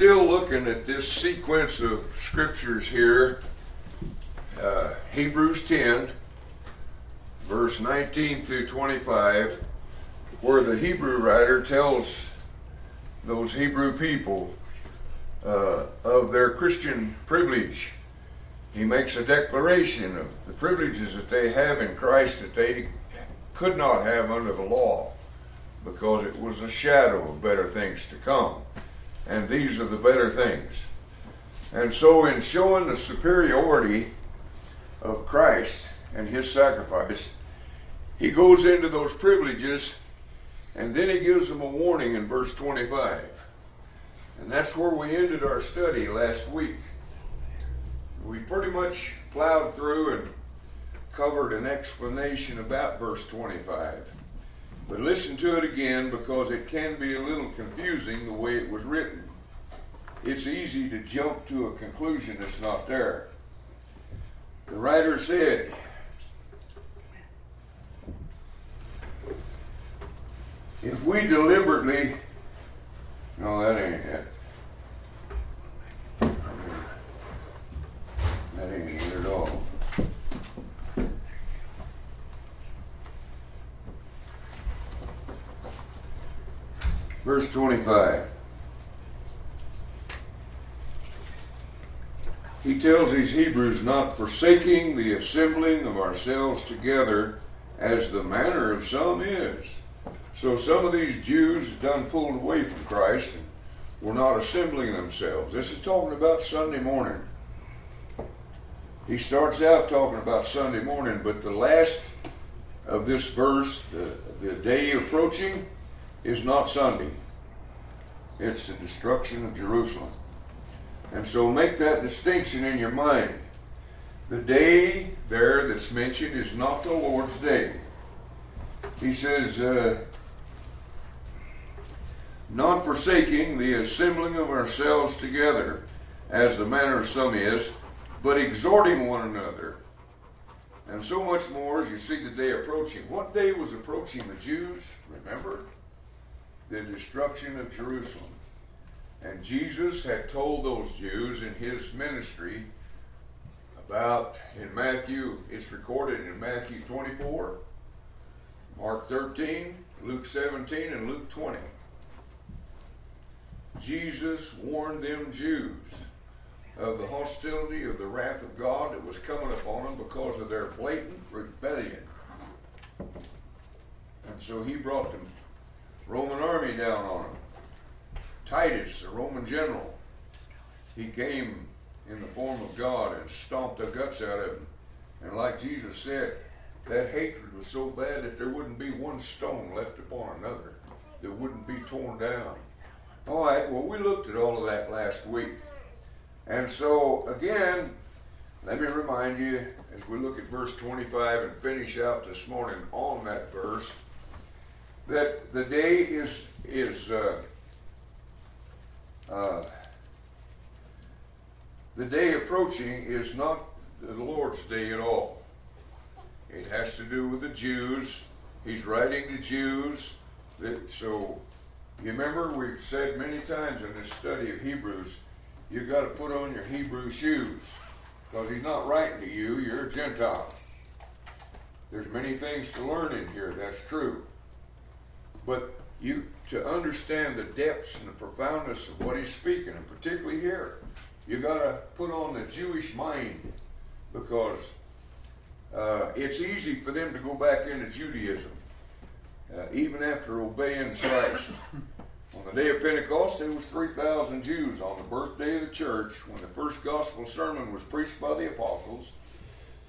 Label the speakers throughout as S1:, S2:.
S1: Still looking at this sequence of scriptures here. Uh, Hebrews 10, verse 19 through 25, where the Hebrew writer tells those Hebrew people uh, of their Christian privilege. He makes a declaration of the privileges that they have in Christ that they could not have under the law because it was a shadow of better things to come. And these are the better things. And so, in showing the superiority of Christ and his sacrifice, he goes into those privileges and then he gives them a warning in verse 25. And that's where we ended our study last week. We pretty much plowed through and covered an explanation about verse 25. But listen to it again because it can be a little confusing the way it was written. It's easy to jump to a conclusion that's not there. The writer said, if we deliberately, no, that ain't it. That ain't it at all. Verse 25. He tells these Hebrews not forsaking the assembling of ourselves together as the manner of some is. So some of these Jews done pulled away from Christ and were not assembling themselves. This is talking about Sunday morning. He starts out talking about Sunday morning, but the last of this verse, the, the day approaching, is not Sunday. It's the destruction of Jerusalem. And so make that distinction in your mind. The day there that's mentioned is not the Lord's day. He says, uh, not forsaking the assembling of ourselves together, as the manner of some is, but exhorting one another. And so much more as you see the day approaching. What day was approaching the Jews? Remember? The destruction of Jerusalem. And Jesus had told those Jews in his ministry about, in Matthew, it's recorded in Matthew 24, Mark 13, Luke 17, and Luke 20. Jesus warned them Jews of the hostility of the wrath of God that was coming upon them because of their blatant rebellion. And so he brought the Roman army down on them. Titus, the Roman general, he came in the form of God and stomped the guts out of them. And like Jesus said, that hatred was so bad that there wouldn't be one stone left upon another that wouldn't be torn down. All right, well, we looked at all of that last week. And so, again, let me remind you as we look at verse 25 and finish out this morning on that verse that the day is is uh, uh, the day approaching is not the Lord's day at all. It has to do with the Jews. He's writing to Jews. That, so you remember we've said many times in this study of Hebrews, you've got to put on your Hebrew shoes because he's not writing to you. You're a Gentile. There's many things to learn in here. That's true. But you to understand the depths and the profoundness of what he's speaking, and particularly here, you got to put on the Jewish mind because uh, it's easy for them to go back into Judaism, uh, even after obeying Christ. On the day of Pentecost, there was 3,000 Jews on the birthday of the church when the first gospel sermon was preached by the apostles.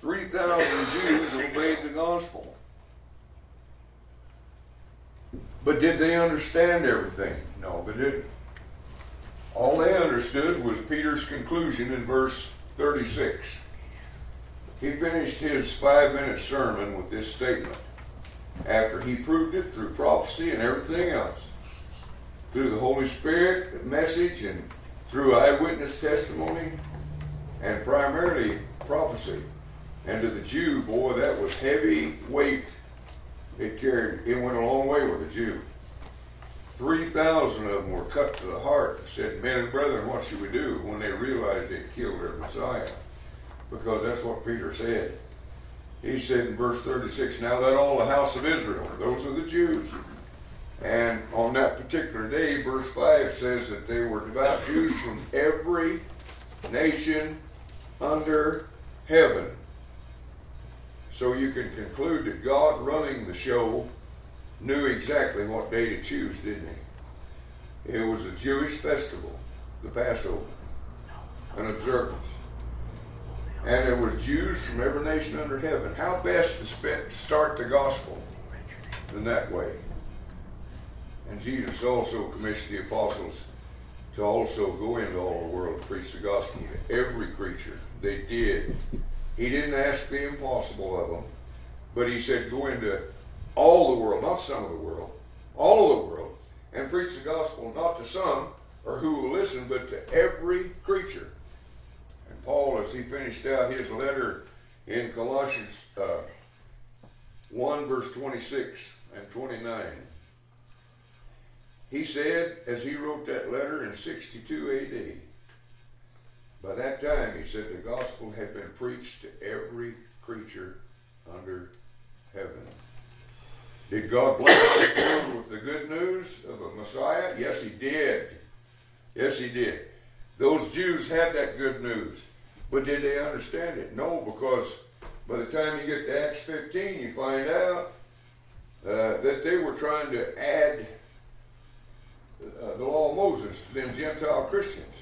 S1: 3,000 Jews obeyed the gospel. But did they understand everything? No, they didn't. All they understood was Peter's conclusion in verse 36. He finished his five minute sermon with this statement after he proved it through prophecy and everything else. Through the Holy Spirit, message, and through eyewitness testimony, and primarily prophecy. And to the Jew, boy, that was heavy weight it carried, it went a long way with a Jew. 3,000 of them were cut to the heart and said, Men and brethren, what should we do? when they realized they'd killed their Messiah. Because that's what Peter said. He said in verse 36, Now let all the house of Israel, those are the Jews. And on that particular day, verse 5 says that they were devout Jews from every nation under heaven. So you can conclude that God running the show knew exactly what day to choose, didn't he? It was a Jewish festival, the Passover, an observance. And it was Jews from every nation under heaven. How best to start the gospel than that way? And Jesus also commissioned the apostles to also go into all the world and preach the gospel to every creature. They did. He didn't ask the impossible of them, but he said, go into all the world, not some of the world, all of the world, and preach the gospel not to some or who will listen, but to every creature. And Paul, as he finished out his letter in Colossians uh, 1, verse 26 and 29, he said, as he wrote that letter in 62 AD, by that time, he said, the gospel had been preached to every creature under heaven. Did God bless this world with the good news of a Messiah? Yes, He did. Yes, He did. Those Jews had that good news. But did they understand it? No, because by the time you get to Acts 15, you find out uh, that they were trying to add uh, the law of Moses to them Gentile Christians.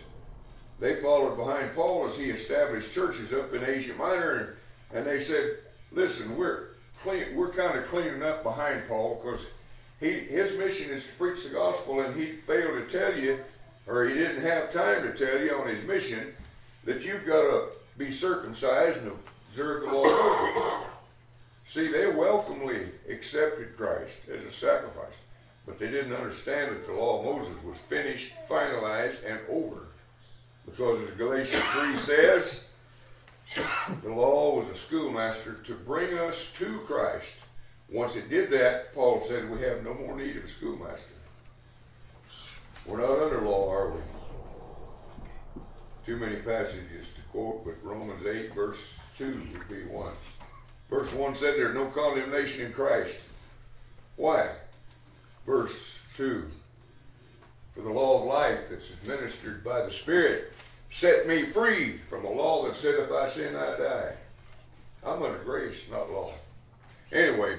S1: They followed behind Paul as he established churches up in Asia Minor, and, and they said, "Listen, we're clean, we're kind of cleaning up behind Paul because he his mission is to preach the gospel, and he failed to tell you, or he didn't have time to tell you on his mission that you've got to be circumcised and observe the law. See, they welcomely accepted Christ as a sacrifice, but they didn't understand that the law of Moses was finished, finalized, and over. Because as Galatians 3 says, the law was a schoolmaster to bring us to Christ. Once it did that, Paul said we have no more need of a schoolmaster. We're not under law, are we? Too many passages to quote, but Romans 8, verse 2 would be one. Verse 1 said there's no condemnation in Christ. Why? Verse 2 For the law of life that's administered by the Spirit set me free from the law that said if I sin, I die. I'm under grace, not law. Anyway,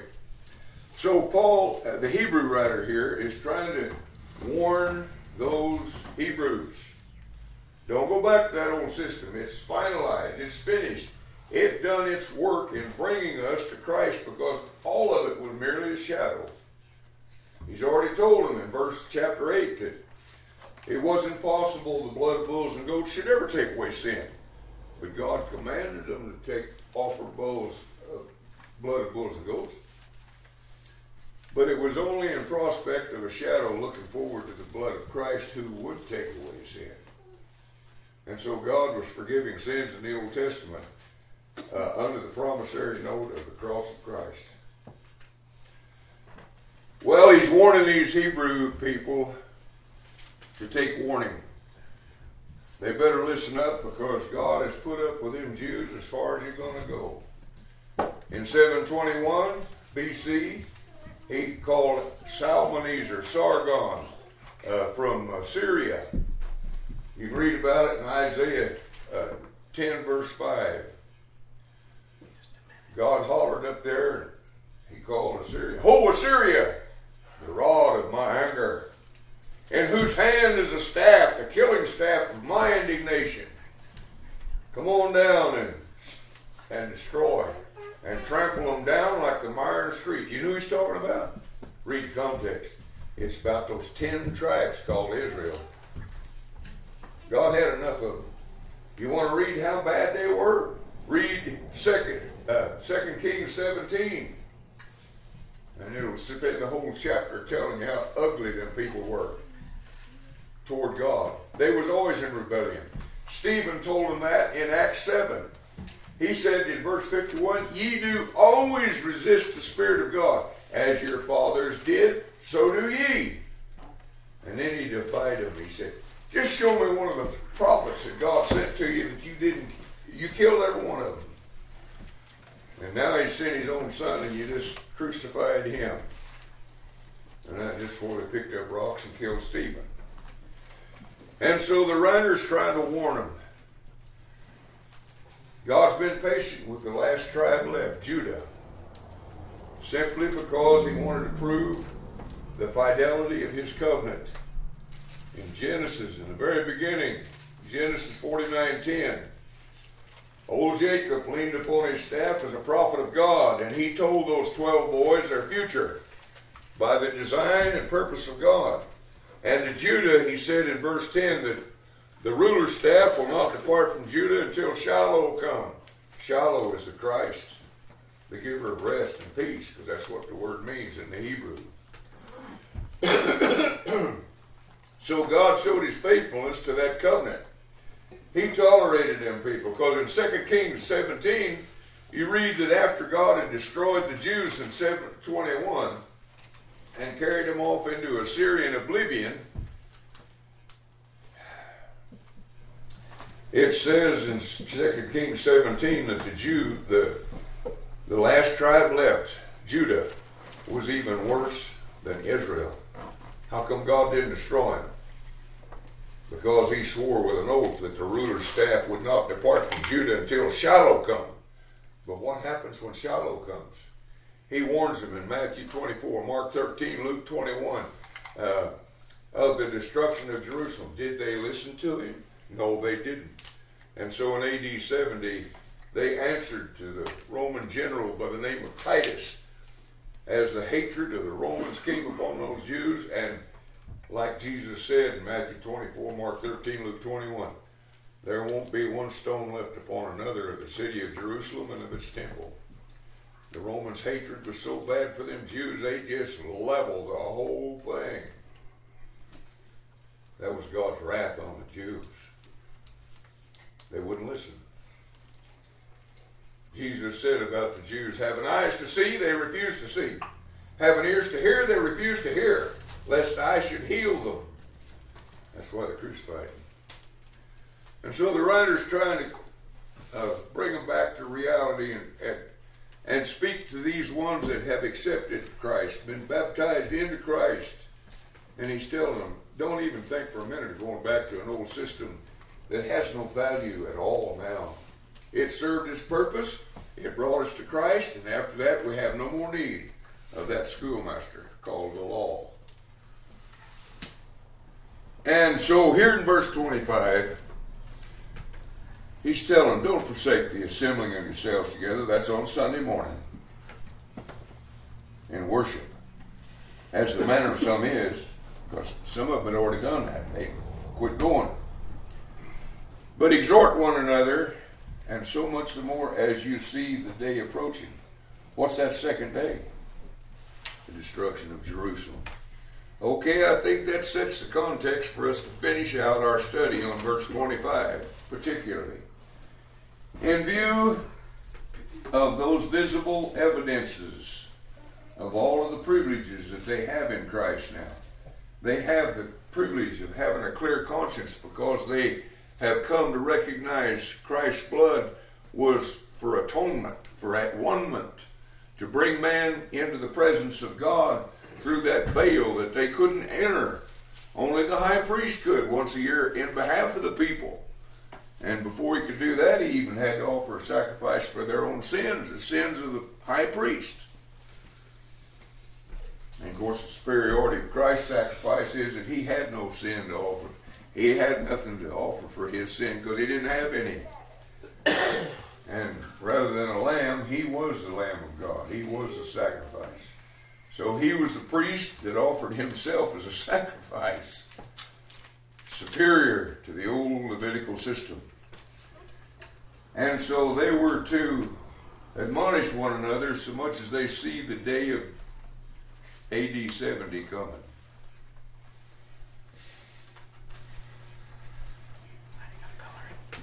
S1: so Paul, uh, the Hebrew writer here, is trying to warn those Hebrews. Don't go back to that old system. It's finalized. It's finished. It done its work in bringing us to Christ because all of it was merely a shadow. He's already told them in verse chapter 8 that it wasn't possible the blood of bulls and goats should ever take away sin. But God commanded them to take offer bulls, uh, blood of bulls and goats. But it was only in prospect of a shadow looking forward to the blood of Christ who would take away sin. And so God was forgiving sins in the Old Testament uh, under the promissory note of the cross of Christ. Well, he's warning these Hebrew people to take warning. They better listen up because God has put up with them Jews as far as you're going to go. In 721 BC, he called Shalmaneser, Sargon, uh, from uh, Syria. You can read about it in Isaiah uh, 10, verse 5. God hollered up there, he called Assyria, Ho, Assyria, the rod of my anger in whose hand is a staff, the killing staff of my indignation. Come on down and, and destroy and trample them down like the mire in the street. You know he's talking about? Read the context. It's about those ten tribes called Israel. God had enough of them. You want to read how bad they were? Read Second uh, Second Kings 17. And it'll spend the whole chapter telling you how ugly them people were toward God. They was always in rebellion. Stephen told them that in Acts 7. He said in verse 51, Ye do always resist the Spirit of God. As your fathers did, so do ye. And then he defied them. He said, Just show me one of the prophets that God sent to you that you didn't, you killed every one of them. And now he sent his own son and you just crucified him. And that's just before they picked up rocks and killed Stephen. And so the writer's trying to warn them. God's been patient with the last tribe left, Judah, simply because he wanted to prove the fidelity of his covenant. In Genesis, in the very beginning, Genesis 49:10, old Jacob leaned upon his staff as a prophet of God, and he told those twelve boys their future by the design and purpose of God. And to Judah, he said in verse 10 that the ruler's staff will not depart from Judah until Shiloh come. Shiloh is the Christ, the giver of rest and peace, because that's what the word means in the Hebrew. so God showed his faithfulness to that covenant. He tolerated them people, because in 2 Kings 17, you read that after God had destroyed the Jews in 721 and carried them off into Assyrian oblivion, It says in 2 Kings 17 that the Jew, the, the last tribe left, Judah, was even worse than Israel. How come God didn't destroy him? Because he swore with an oath that the ruler's staff would not depart from Judah until Shiloh come. But what happens when Shiloh comes? He warns them in Matthew 24, Mark 13, Luke 21 uh, of the destruction of Jerusalem. Did they listen to him? No, they didn't. And so in AD 70, they answered to the Roman general by the name of Titus as the hatred of the Romans came upon those Jews. And like Jesus said in Matthew 24, Mark 13, Luke 21, there won't be one stone left upon another of the city of Jerusalem and of its temple. The Romans' hatred was so bad for them Jews, they just leveled the whole thing. That was God's wrath on the Jews. They wouldn't listen. Jesus said about the Jews, having eyes to see, they refused to see. Having ears to hear, they refused to hear, lest I should heal them. That's why they crucified him. And so the writer's trying to uh, bring them back to reality and, and, and speak to these ones that have accepted Christ, been baptized into Christ. And he's telling them, don't even think for a minute of going back to an old system that has no value at all now. It served its purpose, it brought us to Christ, and after that we have no more need of that schoolmaster called the law. And so here in verse 25, he's telling, don't forsake the assembling of yourselves together. That's on Sunday morning in worship. As the manner of some is, because some of them had already done that. They quit going. But exhort one another, and so much the more as you see the day approaching. What's that second day? The destruction of Jerusalem. Okay, I think that sets the context for us to finish out our study on verse 25, particularly. In view of those visible evidences of all of the privileges that they have in Christ now, they have the privilege of having a clear conscience because they have come to recognize Christ's blood was for atonement, for at one to bring man into the presence of God through that veil that they couldn't enter. Only the high priest could once a year in behalf of the people. And before he could do that, he even had to offer a sacrifice for their own sins, the sins of the high priest. And of course, the superiority of Christ's sacrifice is that he had no sin to offer he had nothing to offer for his sin because he didn't have any. and rather than a lamb, he was the Lamb of God. He was the sacrifice. So he was the priest that offered himself as a sacrifice, superior to the old Levitical system. And so they were to admonish one another so much as they see the day of AD 70 coming.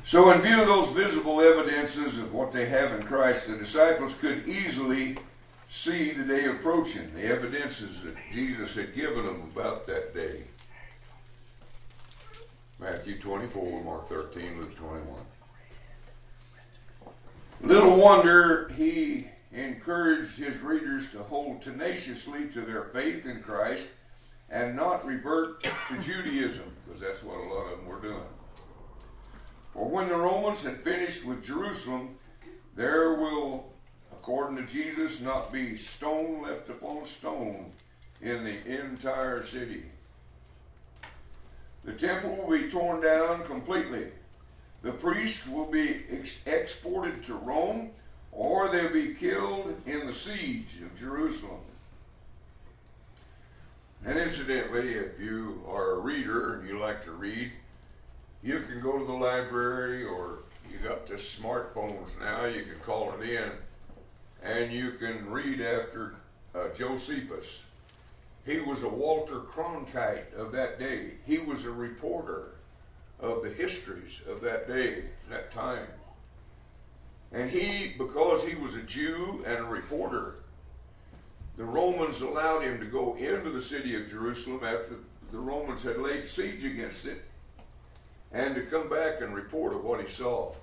S1: So, in view of those visible evidences of what they have in Christ, the disciples could easily see the day approaching, the evidences that Jesus had given them about that day. Matthew 24, Mark 13, Luke 21. Little wonder he encouraged his readers to hold tenaciously to their faith in Christ and not revert to Judaism, because that's what a lot of them were doing. For when the Romans had finished with Jerusalem, there will, according to Jesus, not be stone left upon stone in the entire city. The temple will be torn down completely. The priests will be ex- exported to Rome, or they'll be killed in the siege of Jerusalem. And incidentally, if you are a reader and you like to read, you can go to the library or you got the smartphones now, you can call it in and you can read after uh, Josephus. He was a Walter Cronkite of that day. He was a reporter of the histories of that day, that time. And he, because he was a Jew and a reporter, the Romans allowed him to go into the city of Jerusalem after the Romans had laid siege against it and to come back and report of what he saw.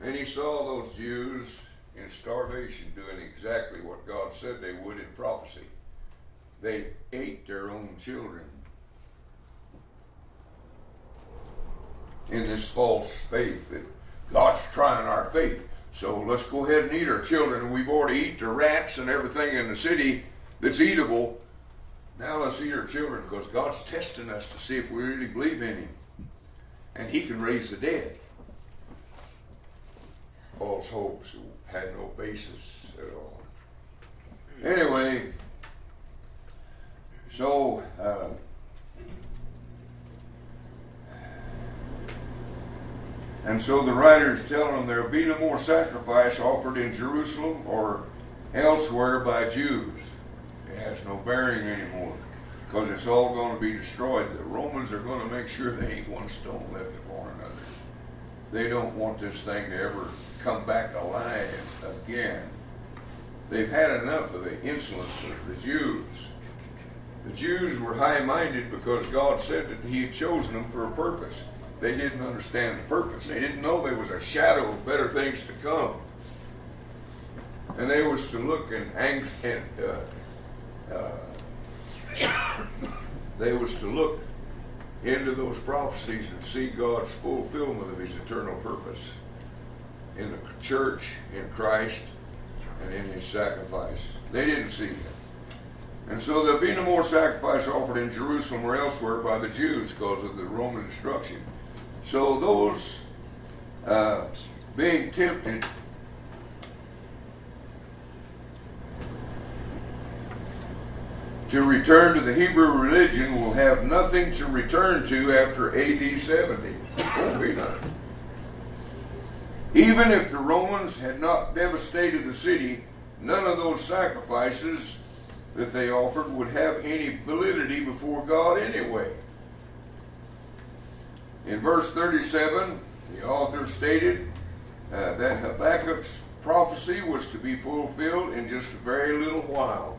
S1: And he saw those Jews in starvation doing exactly what God said they would in prophecy. They ate their own children in this false faith that God's trying our faith. So let's go ahead and eat our children. We've already eaten the rats and everything in the city that's eatable. Now let's eat our children because God's testing us to see if we really believe in Him. And He can raise the dead. False hopes had no basis at all. Anyway, so uh, And so the writers tell them there will be no more sacrifice offered in Jerusalem or elsewhere by Jews. It has no bearing anymore because it's all going to be destroyed. The Romans are going to make sure they ain't one stone left upon another. They don't want this thing to ever come back alive again. They've had enough of the insolence of the Jews. The Jews were high minded because God said that He had chosen them for a purpose. They didn't understand the purpose. They didn't know there was a shadow of better things to come. And they was to look and, and uh, uh, they was to look into those prophecies and see God's fulfillment of His eternal purpose in the church, in Christ, and in His sacrifice. They didn't see that. And so there'll be no more sacrifice offered in Jerusalem or elsewhere by the Jews because of the Roman destruction. So those uh, being tempted to return to the Hebrew religion will have nothing to return to after AD 70. Won't be nothing. Even if the Romans had not devastated the city, none of those sacrifices that they offered would have any validity before God anyway. In verse 37, the author stated uh, that Habakkuk's prophecy was to be fulfilled in just a very little while.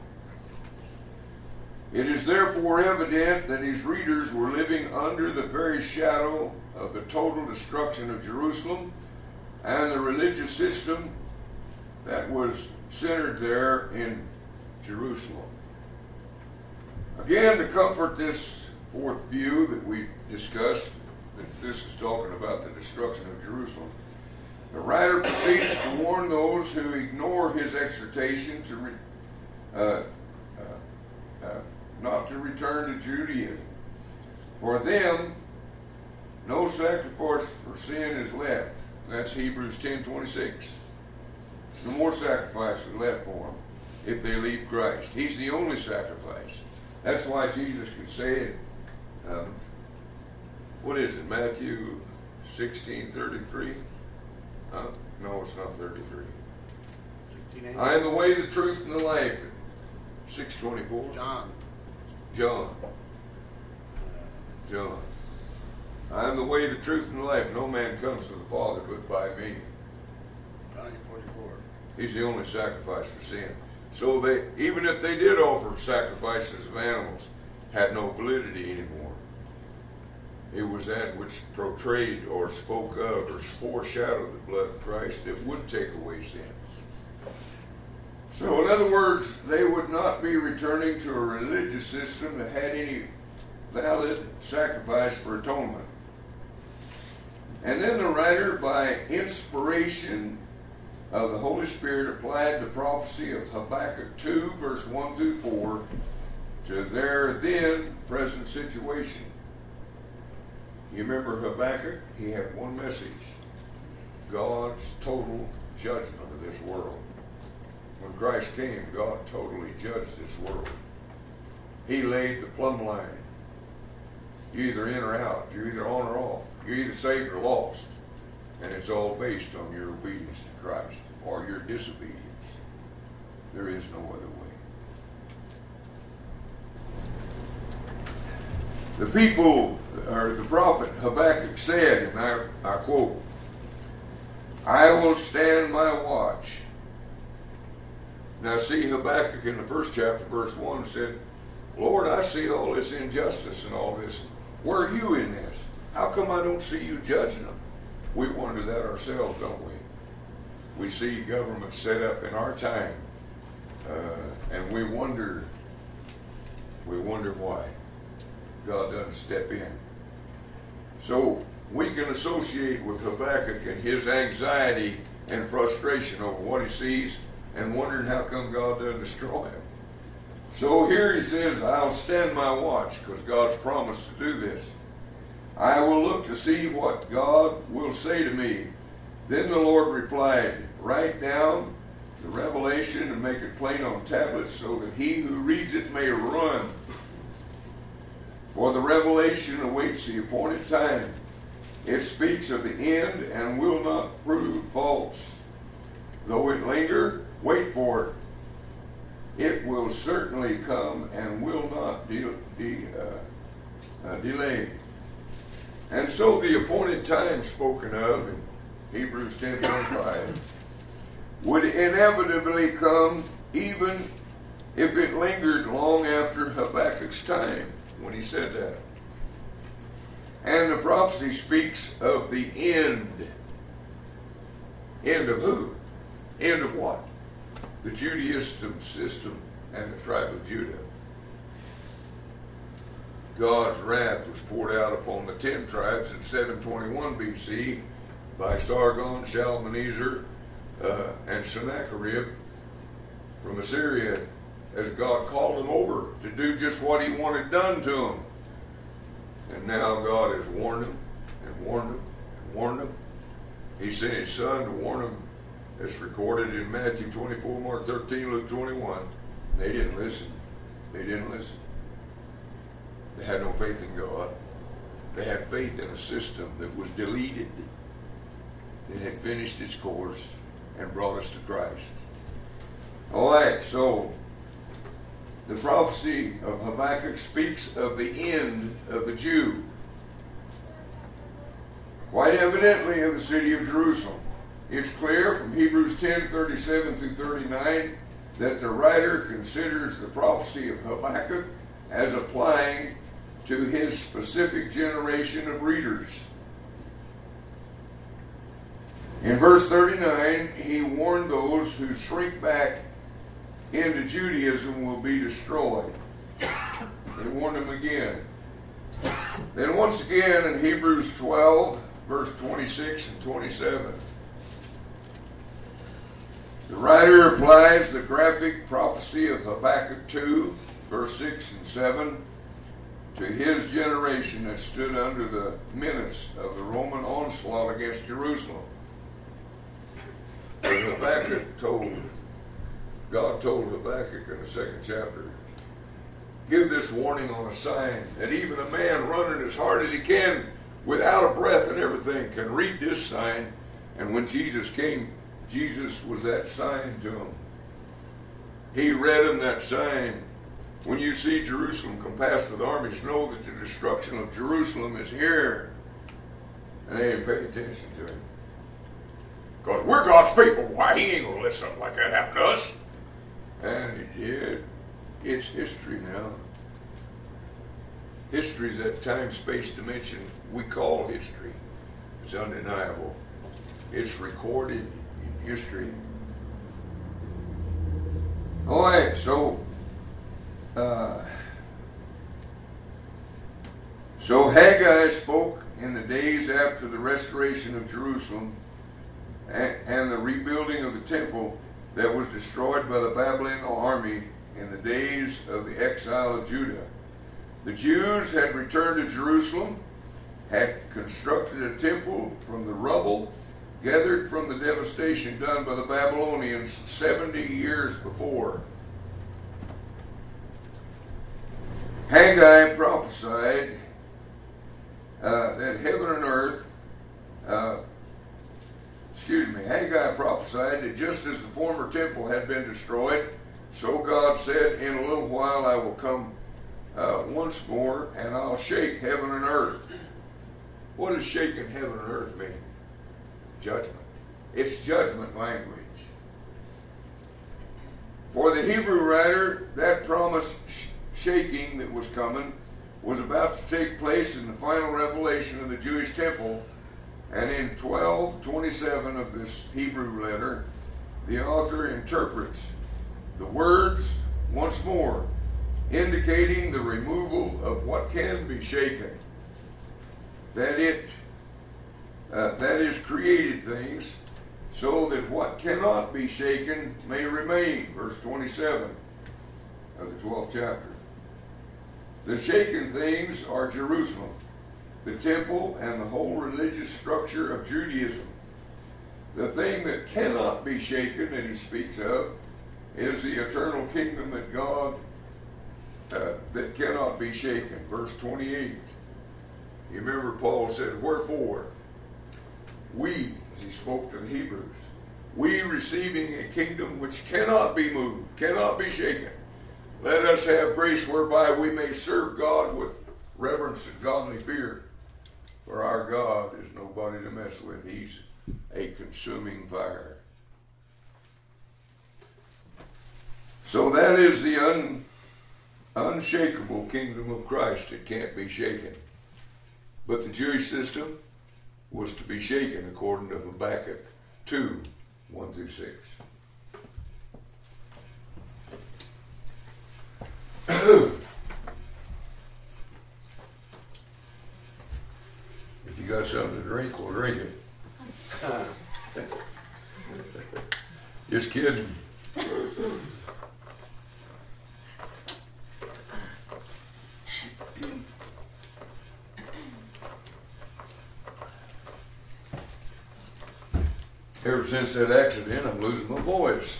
S1: It is therefore evident that his readers were living under the very shadow of the total destruction of Jerusalem and the religious system that was centered there in Jerusalem. Again, to comfort this fourth view that we discussed, that this is talking about the destruction of Jerusalem. The writer proceeds to warn those who ignore his exhortation to re, uh, uh, uh, not to return to Judaism. For them, no sacrifice for sin is left. That's Hebrews 10:26. No more sacrifices is left for them if they leave Christ. He's the only sacrifice. That's why Jesus can say it. Um, what is it, Matthew 16 33? Uh, no, it's not 33. I am the way, the truth, and the life. 624.
S2: John.
S1: John. John. I am the way, the truth, and the life. No man comes to the Father but by me.
S2: John 44.
S1: He's the only sacrifice for sin. So they, even if they did offer sacrifices of animals, had no validity anymore. it was that which portrayed or spoke of or foreshadowed the blood of Christ that would take away sin. So, in other words, they would not be returning to a religious system that had any valid sacrifice for atonement. And then the writer, by inspiration of the Holy Spirit, applied the prophecy of Habakkuk 2, verse 1 through 4, to their then present situation. You remember Habakkuk? He had one message God's total judgment of this world. When Christ came, God totally judged this world. He laid the plumb line. You're either in or out. You're either on or off. You're either saved or lost. And it's all based on your obedience to Christ or your disobedience. There is no other way. The people, or the prophet Habakkuk said, and I, I quote, I will stand my watch. Now, see, Habakkuk in the first chapter, verse 1 said, Lord, I see all this injustice and all this. Where are you in this? How come I don't see you judging them? We wonder that ourselves, don't we? We see government set up in our time, uh, and we wonder, we wonder why. God doesn't step in. So we can associate with Habakkuk and his anxiety and frustration over what he sees and wondering how come God doesn't destroy him. So here he says, I'll stand my watch because God's promised to do this. I will look to see what God will say to me. Then the Lord replied, Write down the revelation and make it plain on tablets so that he who reads it may run. For the revelation awaits the appointed time. It speaks of the end and will not prove false. Though it linger, wait for it. It will certainly come and will not de- de- uh, uh, delay. And so the appointed time spoken of in Hebrews 10.25 would inevitably come even if it lingered long after Habakkuk's time when he said that. And the prophecy speaks of the end. End of who? End of what? The Judaism system and the tribe of Judah. God's wrath was poured out upon the ten tribes in 721 BC by Sargon, Shalmaneser, uh, and Sennacherib from Assyria as God called them over to do just what he wanted done to them. And now God has warned them and warned them and warned them. He sent his son to warn them. It's recorded in Matthew 24, Mark 13, Luke 21. They didn't listen. They didn't listen. They had no faith in God. They had faith in a system that was deleted, that had finished its course and brought us to Christ. All right, so the prophecy of Habakkuk speaks of the end of the Jew. Quite evidently of the city of Jerusalem. It's clear from Hebrews 10 37 through 39 that the writer considers the prophecy of Habakkuk as applying to his specific generation of readers. In verse 39, he warned those who shrink back into Judaism will be destroyed. He warned them again. Then, once again, in Hebrews 12, verse 26 and 27, the writer applies the graphic prophecy of Habakkuk 2, verse 6 and 7, to his generation that stood under the menace of the Roman onslaught against Jerusalem. But Habakkuk told God told Habakkuk in the second chapter, give this warning on a sign that even a man running as hard as he can without a breath and everything can read this sign. And when Jesus came, Jesus was that sign to him. He read him that sign. When you see Jerusalem compassed with armies, know that the destruction of Jerusalem is here. And they didn't pay attention to him. Because we're God's people. Why he ain't gonna let something like that happen to us? And it did. It's history now. history is that time space dimension we call history. It's undeniable. It's recorded in history. All right, so uh, so Haggai spoke in the days after the restoration of Jerusalem and, and the rebuilding of the temple that was destroyed by the Babylonian army in the days of the exile of Judah. The Jews had returned to Jerusalem, had constructed a temple from the rubble gathered from the devastation done by the Babylonians 70 years before. Haggai prophesied uh, that heaven and earth, uh, excuse me, Haggai prophesied that just as the former temple had been destroyed, so God said, In a little while I will come uh, once more and I'll shake heaven and earth. What does shaking heaven and earth mean? Judgment. It's judgment language. For the Hebrew writer, that promise shaking that was coming was about to take place in the final revelation of the Jewish temple. And in 1227 of this Hebrew letter, the author interprets the words once more, indicating the removal of what can be shaken. That it, uh, that is, created things, so that what cannot be shaken may remain. Verse 27 of the 12th chapter. The shaken things are Jerusalem, the temple, and the whole religious structure of Judaism. The thing that cannot be shaken that he speaks of is the eternal kingdom that God uh, that cannot be shaken. Verse 28. You remember Paul said, Wherefore, we, as he spoke to the Hebrews, we receiving a kingdom which cannot be moved, cannot be shaken, let us have grace whereby we may serve God with reverence and godly fear. For our God is nobody to mess with. He's a consuming fire. So that is the un, unshakable kingdom of Christ. It can't be shaken. But the Jewish system was to be shaken according to Habakkuk 2 1 through 6. If you got something to drink, we'll drink it. Just kidding. Ever since that accident, I'm losing my voice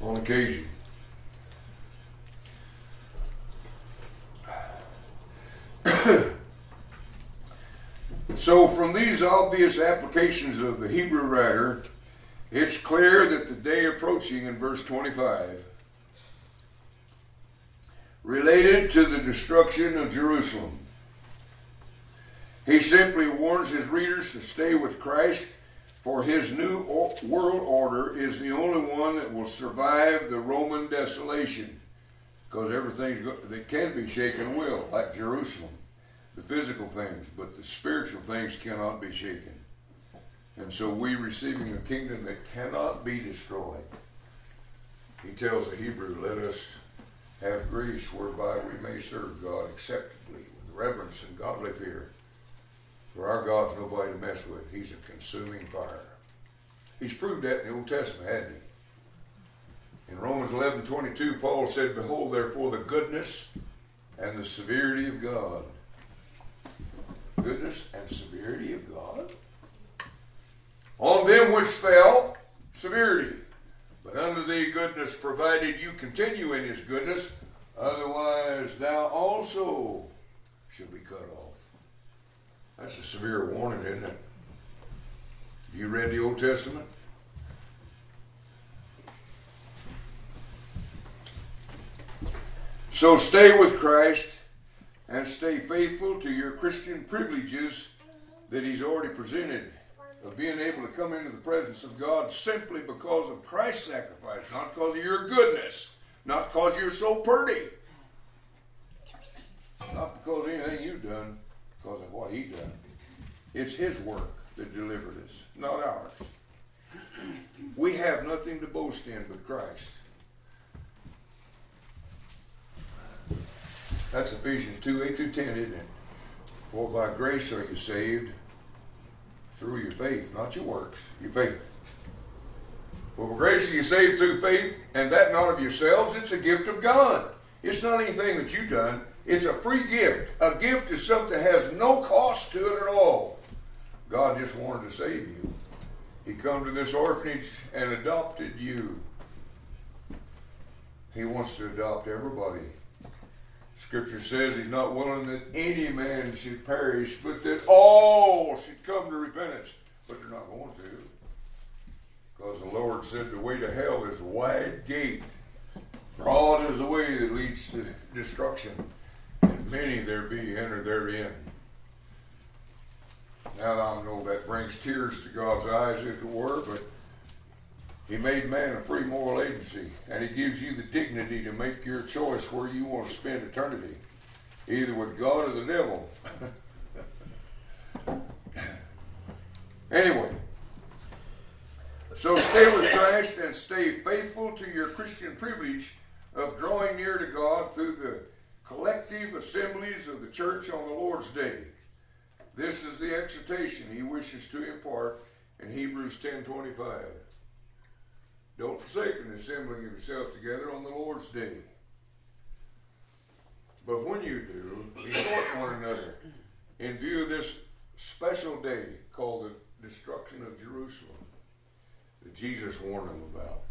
S1: on occasion. So, from these obvious applications of the Hebrew writer, it's clear that the day approaching in verse 25 related to the destruction of Jerusalem. He simply warns his readers to stay with Christ, for his new world order is the only one that will survive the Roman desolation because everything that can be shaken will, like Jerusalem, the physical things, but the spiritual things cannot be shaken. And so we receiving a kingdom that cannot be destroyed. He tells the Hebrew, let us have grace whereby we may serve God acceptably with reverence and godly fear. For our God's nobody to mess with. He's a consuming fire. He's proved that in the Old Testament, hasn't he? In Romans 11 22, Paul said, Behold, therefore, the goodness and the severity of God. Goodness and severity of God. On them which fell, severity. But unto thee goodness, provided you continue in his goodness, otherwise thou also shall be cut off. That's a severe warning, isn't it? Have you read the Old Testament? So stay with Christ and stay faithful to your Christian privileges that He's already presented of being able to come into the presence of God simply because of Christ's sacrifice, not because of your goodness, not because you're so pretty, not because of anything you've done, because of what He done. It's His work that delivered us, not ours. We have nothing to boast in but Christ. That's Ephesians 2 8 through 10, isn't it? For by grace are you saved through your faith, not your works, your faith. For by grace are you saved through faith, and that not of yourselves, it's a gift of God. It's not anything that you've done, it's a free gift. A gift is something that has no cost to it at all. God just wanted to save you. He come to this orphanage and adopted you. He wants to adopt everybody. Scripture says he's not willing that any man should perish, but that all should come to repentance. But they're not going to. Because the Lord said the way to hell is a wide gate. Broad is the way that leads to destruction, and many there be enter therein. Now I know that brings tears to God's eyes, if it were, but he made man a free moral agency, and He gives you the dignity to make your choice where you want to spend eternity, either with God or the devil. anyway, so stay with Christ and stay faithful to your Christian privilege of drawing near to God through the collective assemblies of the church on the Lord's Day. This is the exhortation he wishes to impart in Hebrews 10:25. Don't forsake the assembling yourselves together on the Lord's day. But when you do, exhort one another in view of this special day called the destruction of Jerusalem that Jesus warned them about.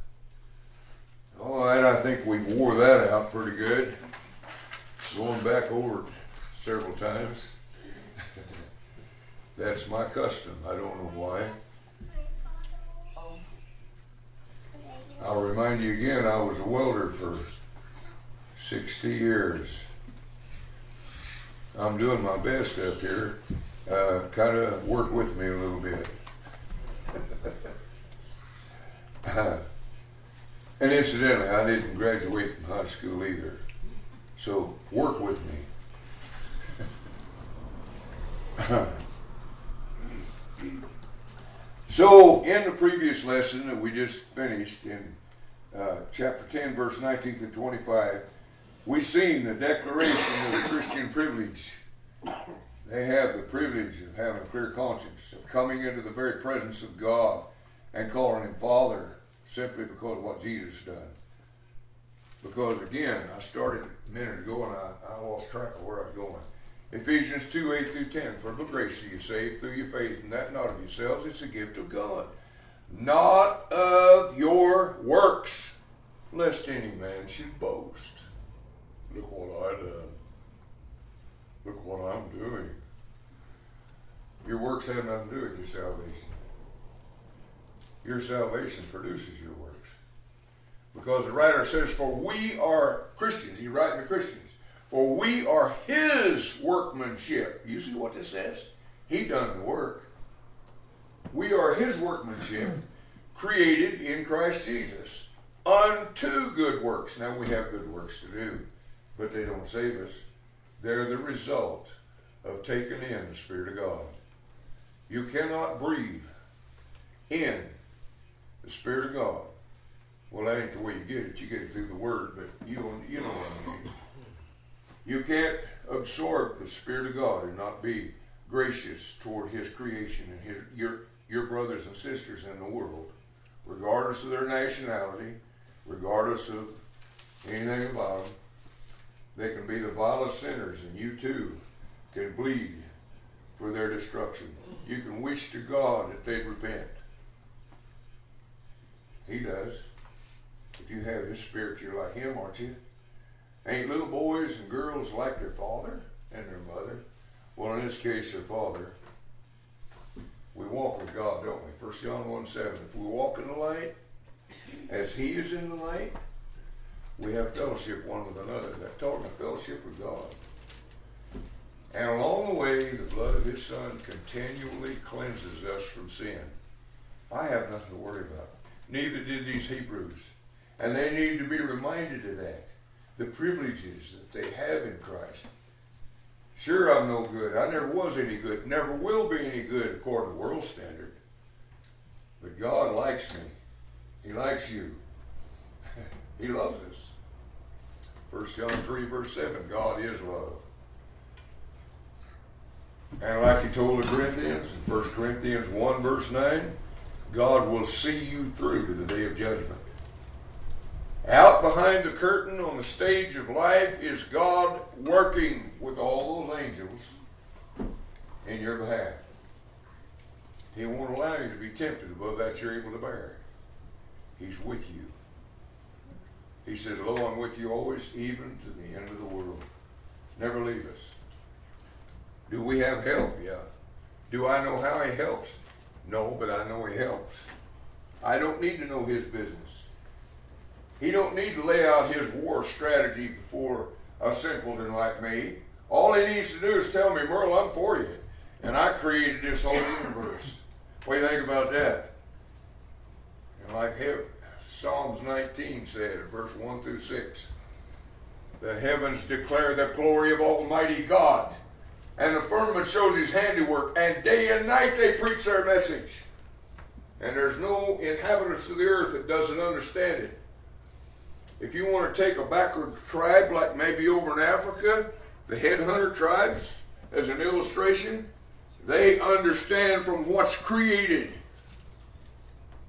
S1: All right, I think we wore that out pretty good. Going back over several times. That's my custom. I don't know why. I'll remind you again, I was a welder for 60 years. I'm doing my best up here. Uh, kind of work with me a little bit. and incidentally, I didn't graduate from high school either. So work with me. So, in the previous lesson that we just finished in uh, chapter 10, verse 19 to 25, we've seen the declaration of the Christian privilege. They have the privilege of having a clear conscience, of coming into the very presence of God and calling Him Father simply because of what Jesus done. Because again, I started a minute ago and I, I lost track of where I was going. Ephesians 2 8 through 10. For the grace are you saved through your faith, and that not of yourselves, it's a gift of God, not of your works, lest any man should boast. Look what I done. Look what I'm doing. Your works have nothing to do with your salvation. Your salvation produces your works. Because the writer says, For we are Christians. He's writing to Christians. For we are his workmanship. You see what this says? He done the work. We are his workmanship, created in Christ Jesus, unto good works. Now we have good works to do, but they don't save us. They're the result of taking in the Spirit of God. You cannot breathe in the Spirit of God. Well, that ain't the way you get it. You get it through the Word, but you don't, you know what I mean. You can't absorb the Spirit of God and not be gracious toward His creation and His your your brothers and sisters in the world, regardless of their nationality, regardless of anything about them. They can be the vilest sinners, and you too can bleed for their destruction. You can wish to God that they'd repent. He does. If you have His Spirit, you're like Him, aren't you? Ain't little boys and girls like their father and their mother? Well, in this case, their father. We walk with God, don't we? 1 John 1 7. If we walk in the light, as He is in the light, we have fellowship one with another. That's talking of fellowship with God. And along the way, the blood of His Son continually cleanses us from sin. I have nothing to worry about. Neither did these Hebrews. And they need to be reminded of that the privileges that they have in Christ Sure, I'm no good. I never was any good. Never will be any good according to world standard. But God likes me. He likes you. he loves us. 1 John 3, verse 7 God is love. And like he told the Corinthians in 1 Corinthians 1, verse 9, God will see you through to the day of judgment. Out behind the curtain on the stage of life is God working with all those angels in your behalf. He won't allow you to be tempted above that you're able to bear. He's with you. He said, Lo, I'm with you always, even to the end of the world. Never leave us. Do we have help? Yeah. Do I know how he helps? No, but I know he helps. I don't need to know his business. He don't need to lay out his war strategy before a simpleton like me. All he needs to do is tell me, Merle, I'm for you. And I created this whole universe. What do you think about that? And like Psalms 19 said, verse 1 through 6, the heavens declare the glory of Almighty God and the firmament shows his handiwork, and day and night they preach their message. And there's no inhabitants of the earth that doesn't understand it. If you want to take a backward tribe like maybe over in Africa, the headhunter tribes, as an illustration, they understand from what's created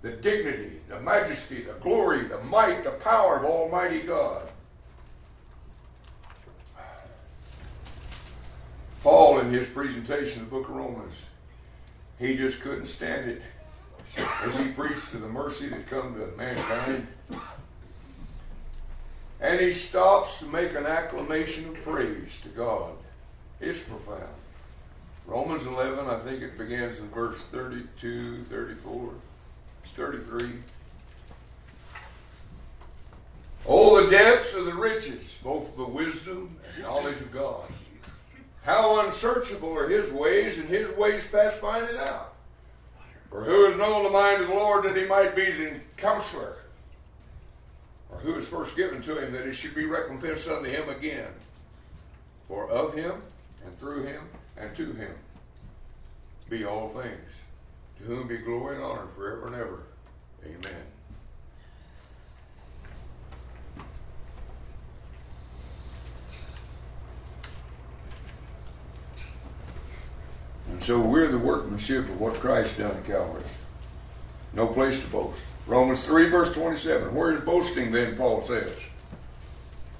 S1: the dignity, the majesty, the glory, the might, the power of Almighty God. Paul, in his presentation of the book of Romans, he just couldn't stand it as he preached to the mercy that come to mankind. And he stops to make an acclamation of praise to God. It's profound. Romans 11, I think it begins in verse 32, 34, 33. Oh, the depths of the riches, both the wisdom and knowledge of God. How unsearchable are his ways, and his ways past finding out. For who has known the mind of the Lord that he might be his counselor? Or who is first given to him that he should be recompensed unto him again? For of him, and through him, and to him be all things, to whom be glory and honor forever and ever. Amen. And so we're the workmanship of what Christ done at Calvary. No place to boast. Romans 3, verse 27. Where is boasting then, Paul says?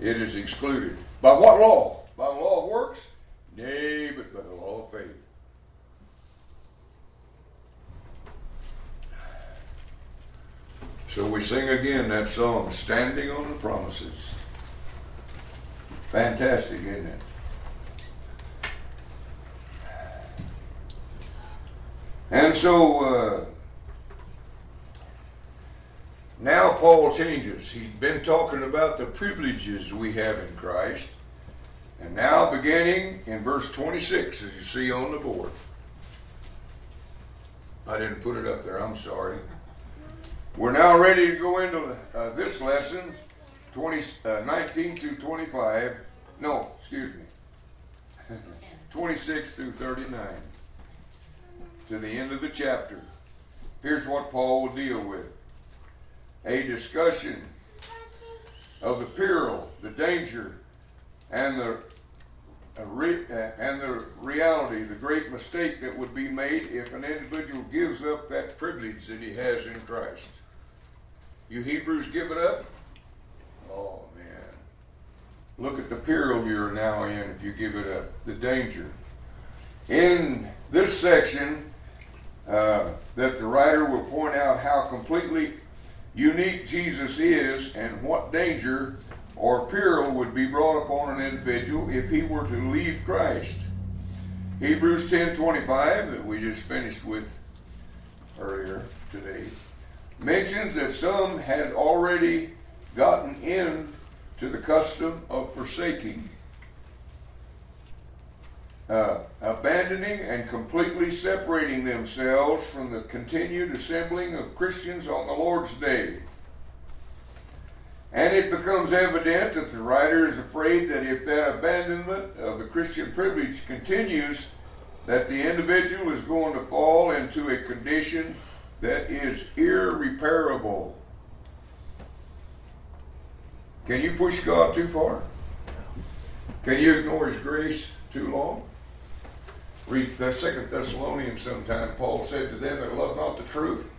S1: It is excluded. By what law? By the law of works? Nay, but by the law of faith. So we sing again that song, Standing on the Promises. Fantastic, isn't it? And so uh, now Paul changes. He's been talking about the privileges we have in Christ. And now, beginning in verse 26, as you see on the board. I didn't put it up there, I'm sorry. We're now ready to go into uh, this lesson, 20, uh, 19 through 25. No, excuse me. 26 through 39 to the end of the chapter. Here's what Paul will deal with a discussion of the peril, the danger, and the and the reality, the great mistake that would be made if an individual gives up that privilege that he has in Christ. You Hebrews give it up? Oh man. Look at the peril you're now in if you give it up, the danger. In this section, uh, that the writer will point out how completely unique Jesus is and what danger or peril would be brought upon an individual if he were to leave Christ. Hebrews 10:25 that we just finished with earlier today mentions that some had already gotten in to the custom of forsaking uh, abandoning and completely separating themselves from the continued assembling of Christians on the Lord's day. And it becomes evident that the writer is afraid that if that abandonment of the Christian privilege continues, that the individual is going to fall into a condition that is irreparable. Can you push God too far? Can you ignore His grace too long? Read the Second Thessalonians sometime. Paul said to them that love not the truth.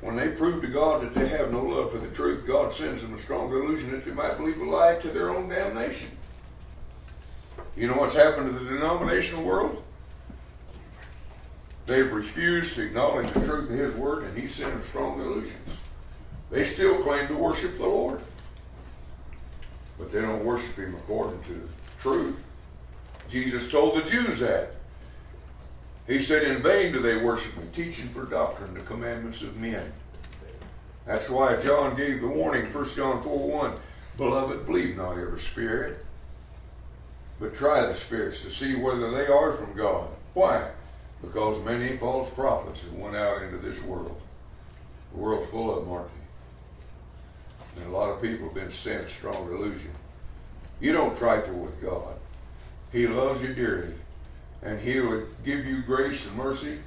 S1: When they prove to God that they have no love for the truth, God sends them a strong delusion that they might believe a lie to their own damnation. You know what's happened to the denominational world? They've refused to acknowledge the truth of His Word, and He sent them strong delusions. They still claim to worship the Lord, but they don't worship Him according to truth. Jesus told the Jews that. He said, In vain do they worship me, teaching for doctrine the commandments of men. That's why John gave the warning, 1 John 4 1. Beloved, believe not every spirit, but try the spirits to see whether they are from God. Why? Because many false prophets have went out into this world. The world's full of them, aren't they? And a lot of people have been sent strong delusion. You don't trifle with God. He loves you dearly and He would give you grace and mercy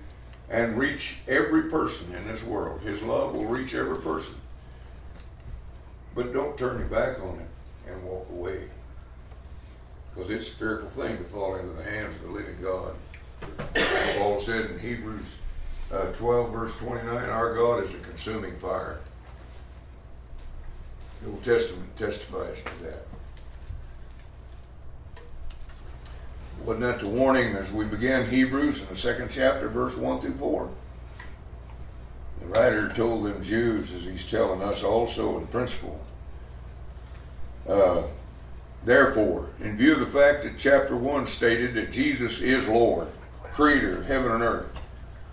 S1: and reach every person in this world. His love will reach every person. But don't turn your back on it and walk away. Because it's a fearful thing to fall into the hands of the living God. Paul said in Hebrews uh, 12, verse 29, Our God is a consuming fire. The Old Testament testifies to that. Wasn't that the warning as we began Hebrews in the second chapter, verse 1 through 4? The writer told them Jews, as he's telling us also in principle. Uh, therefore, in view of the fact that chapter 1 stated that Jesus is Lord, creator of heaven and earth,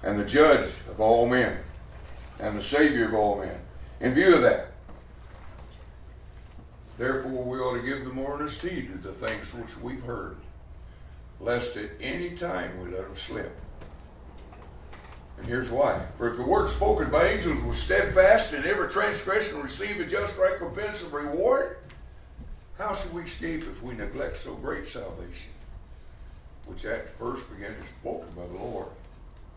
S1: and the judge of all men, and the Savior of all men, in view of that, therefore we ought to give the more earnest heed to the things which we've heard lest at any time we let them slip. And here's why. For if the word spoken by angels was steadfast, and every transgression receive a just recompense and reward, how shall we escape if we neglect so great salvation, which at first began to be spoken by the Lord,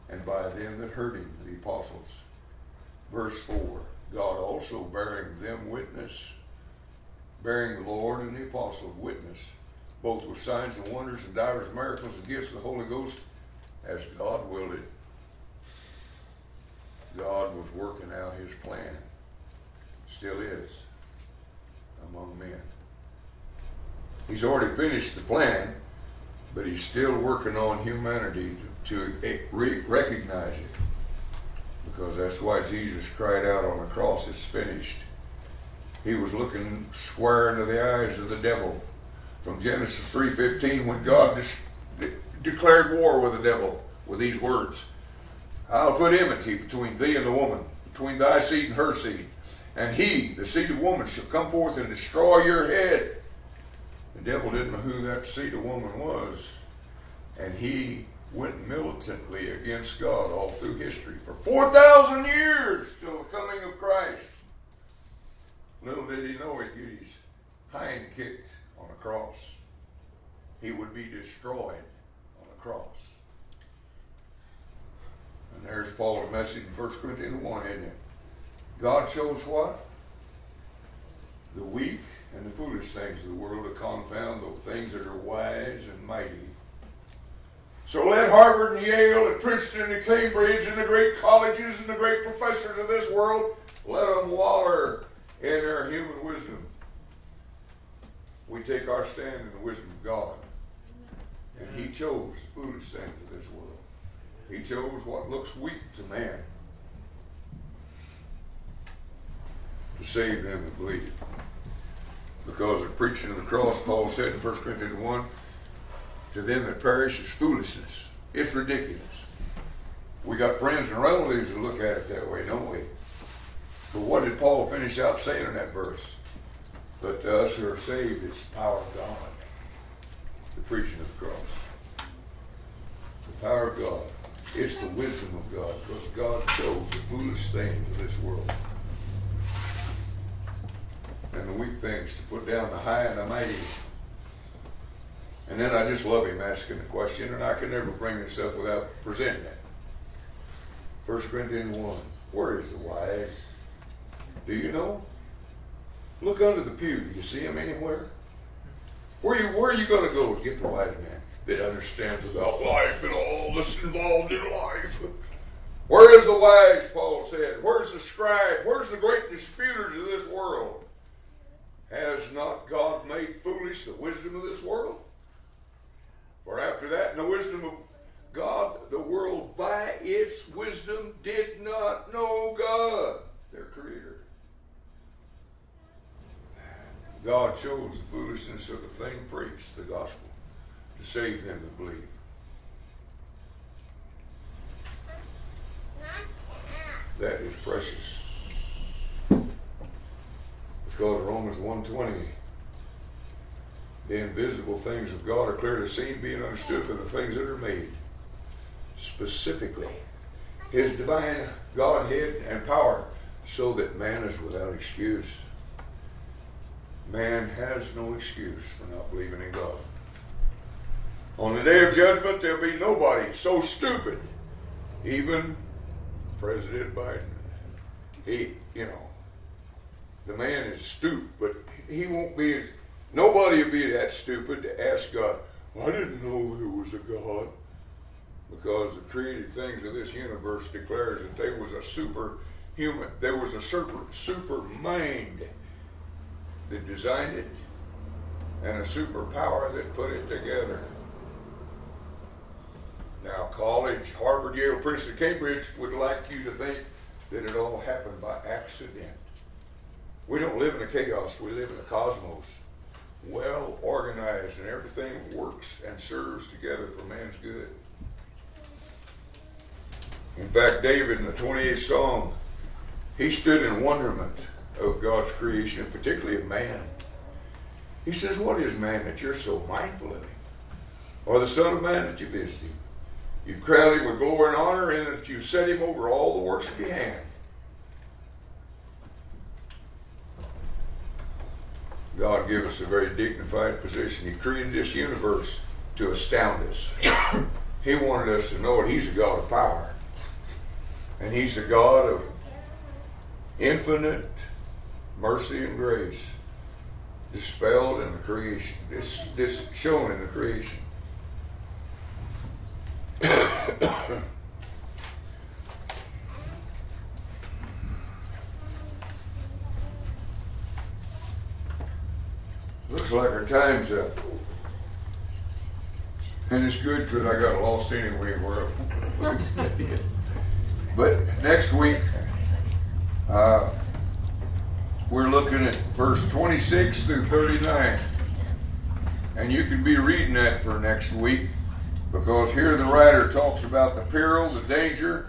S1: and by them that heard him, the apostles? Verse 4 God also bearing them witness, bearing the Lord and the apostles witness both with signs and wonders and divers miracles and gifts of the Holy Ghost, as God willed it. God was working out his plan. Still is among men. He's already finished the plan, but he's still working on humanity to, to recognize it. Because that's why Jesus cried out on the cross, it's finished. He was looking square into the eyes of the devil from Genesis 3:15 when God de- declared war with the devil with these words. I'll put enmity between thee and the woman, between thy seed and her seed. And he, the seed of woman, shall come forth and destroy your head. The devil didn't know who that seed of woman was. And he went militantly against God all through history for 4,000 years till the coming of Christ. Little did he know get his hind kicked on a cross. He would be destroyed on a cross. And there's Paul's message in 1 Corinthians 1, isn't it? God chose what? The weak and the foolish things of the world to confound the things that are wise and mighty. So let Harvard and Yale and Princeton and Cambridge and the great colleges and the great professors of this world, let them waller in their human wisdom we take our stand in the wisdom of God. And He chose the foolish things of this world. He chose what looks weak to man to save them that believe. Because of preaching of the cross, Paul said in 1 Corinthians 1, to them that perish is foolishness. It's ridiculous. We got friends and relatives who look at it that way, don't we? But what did Paul finish out saying in that verse? But to us who are saved, it's the power of God. The preaching of the cross. The power of God. It's the wisdom of God because God chose the foolish things of this world. and the weak things, to put down the high and the mighty. And then I just love him asking the question, and I can never bring this up without presenting it. 1 Corinthians 1. Where is the wise? Do you know? Look under the pew. Do you see him anywhere? Where are you, where are you going to go to get the wise man that understands about life and all that's involved in life? Where is the wise, Paul said? Where's the scribe? Where's the great disputers of this world? Has not God made foolish the wisdom of this world? For after that, the wisdom of God, the world by its wisdom did not know God, their Creator. God chose the foolishness of the thing preached, the gospel, to save them that believe. That is precious. Because Romans 120 the invisible things of God are clearly seen, being understood for the things that are made. Specifically, His divine Godhead and power, so that man is without excuse. Man has no excuse for not believing in God. On the day of judgment, there'll be nobody so stupid, even President Biden. He, you know, the man is stupid, but he won't be Nobody would be that stupid to ask God, I didn't know there was a God. Because the created things of this universe declares that there was a superhuman, there was a super, super mind that designed it and a superpower that put it together. Now, college, Harvard, Yale, Princeton, Cambridge would like you to think that it all happened by accident. We don't live in a chaos, we live in a cosmos well organized and everything works and serves together for man's good. In fact, David in the 28th Psalm, he stood in wonderment of God's creation, particularly of man. He says, What is man that you're so mindful of him? Or the Son of Man that you visit him? You've crowned him with glory and honor, and that you set him over all the works of your hand. God give us a very dignified position. He created this universe to astound us. he wanted us to know that He's a God of power. And He's a God of infinite mercy and grace dispelled in the creation, this, this shown in the creation. Looks like our time's up. And it's good because I got lost anyway But next week, uh, we're looking at verse 26 through 39. And you can be reading that for next week because here the writer talks about the peril, the danger,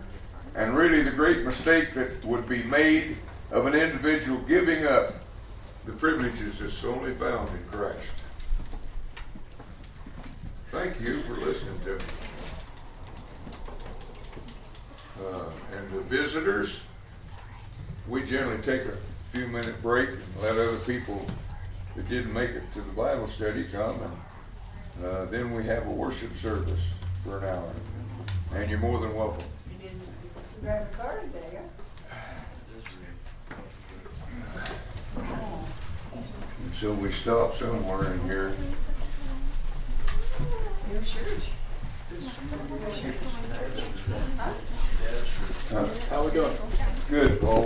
S1: and really the great mistake that would be made of an individual giving up the privileges that's only found in Christ. Thank you for listening to me. Uh, and the visitors, we generally take a few minute break and let other people that didn't make it to the Bible study come, and uh, then we have a worship service for an hour. And you're more than welcome.
S3: You didn't grab a card there.
S1: And so we stop somewhere in here.
S3: Your shirt. Huh? How we doing? Good, Paul.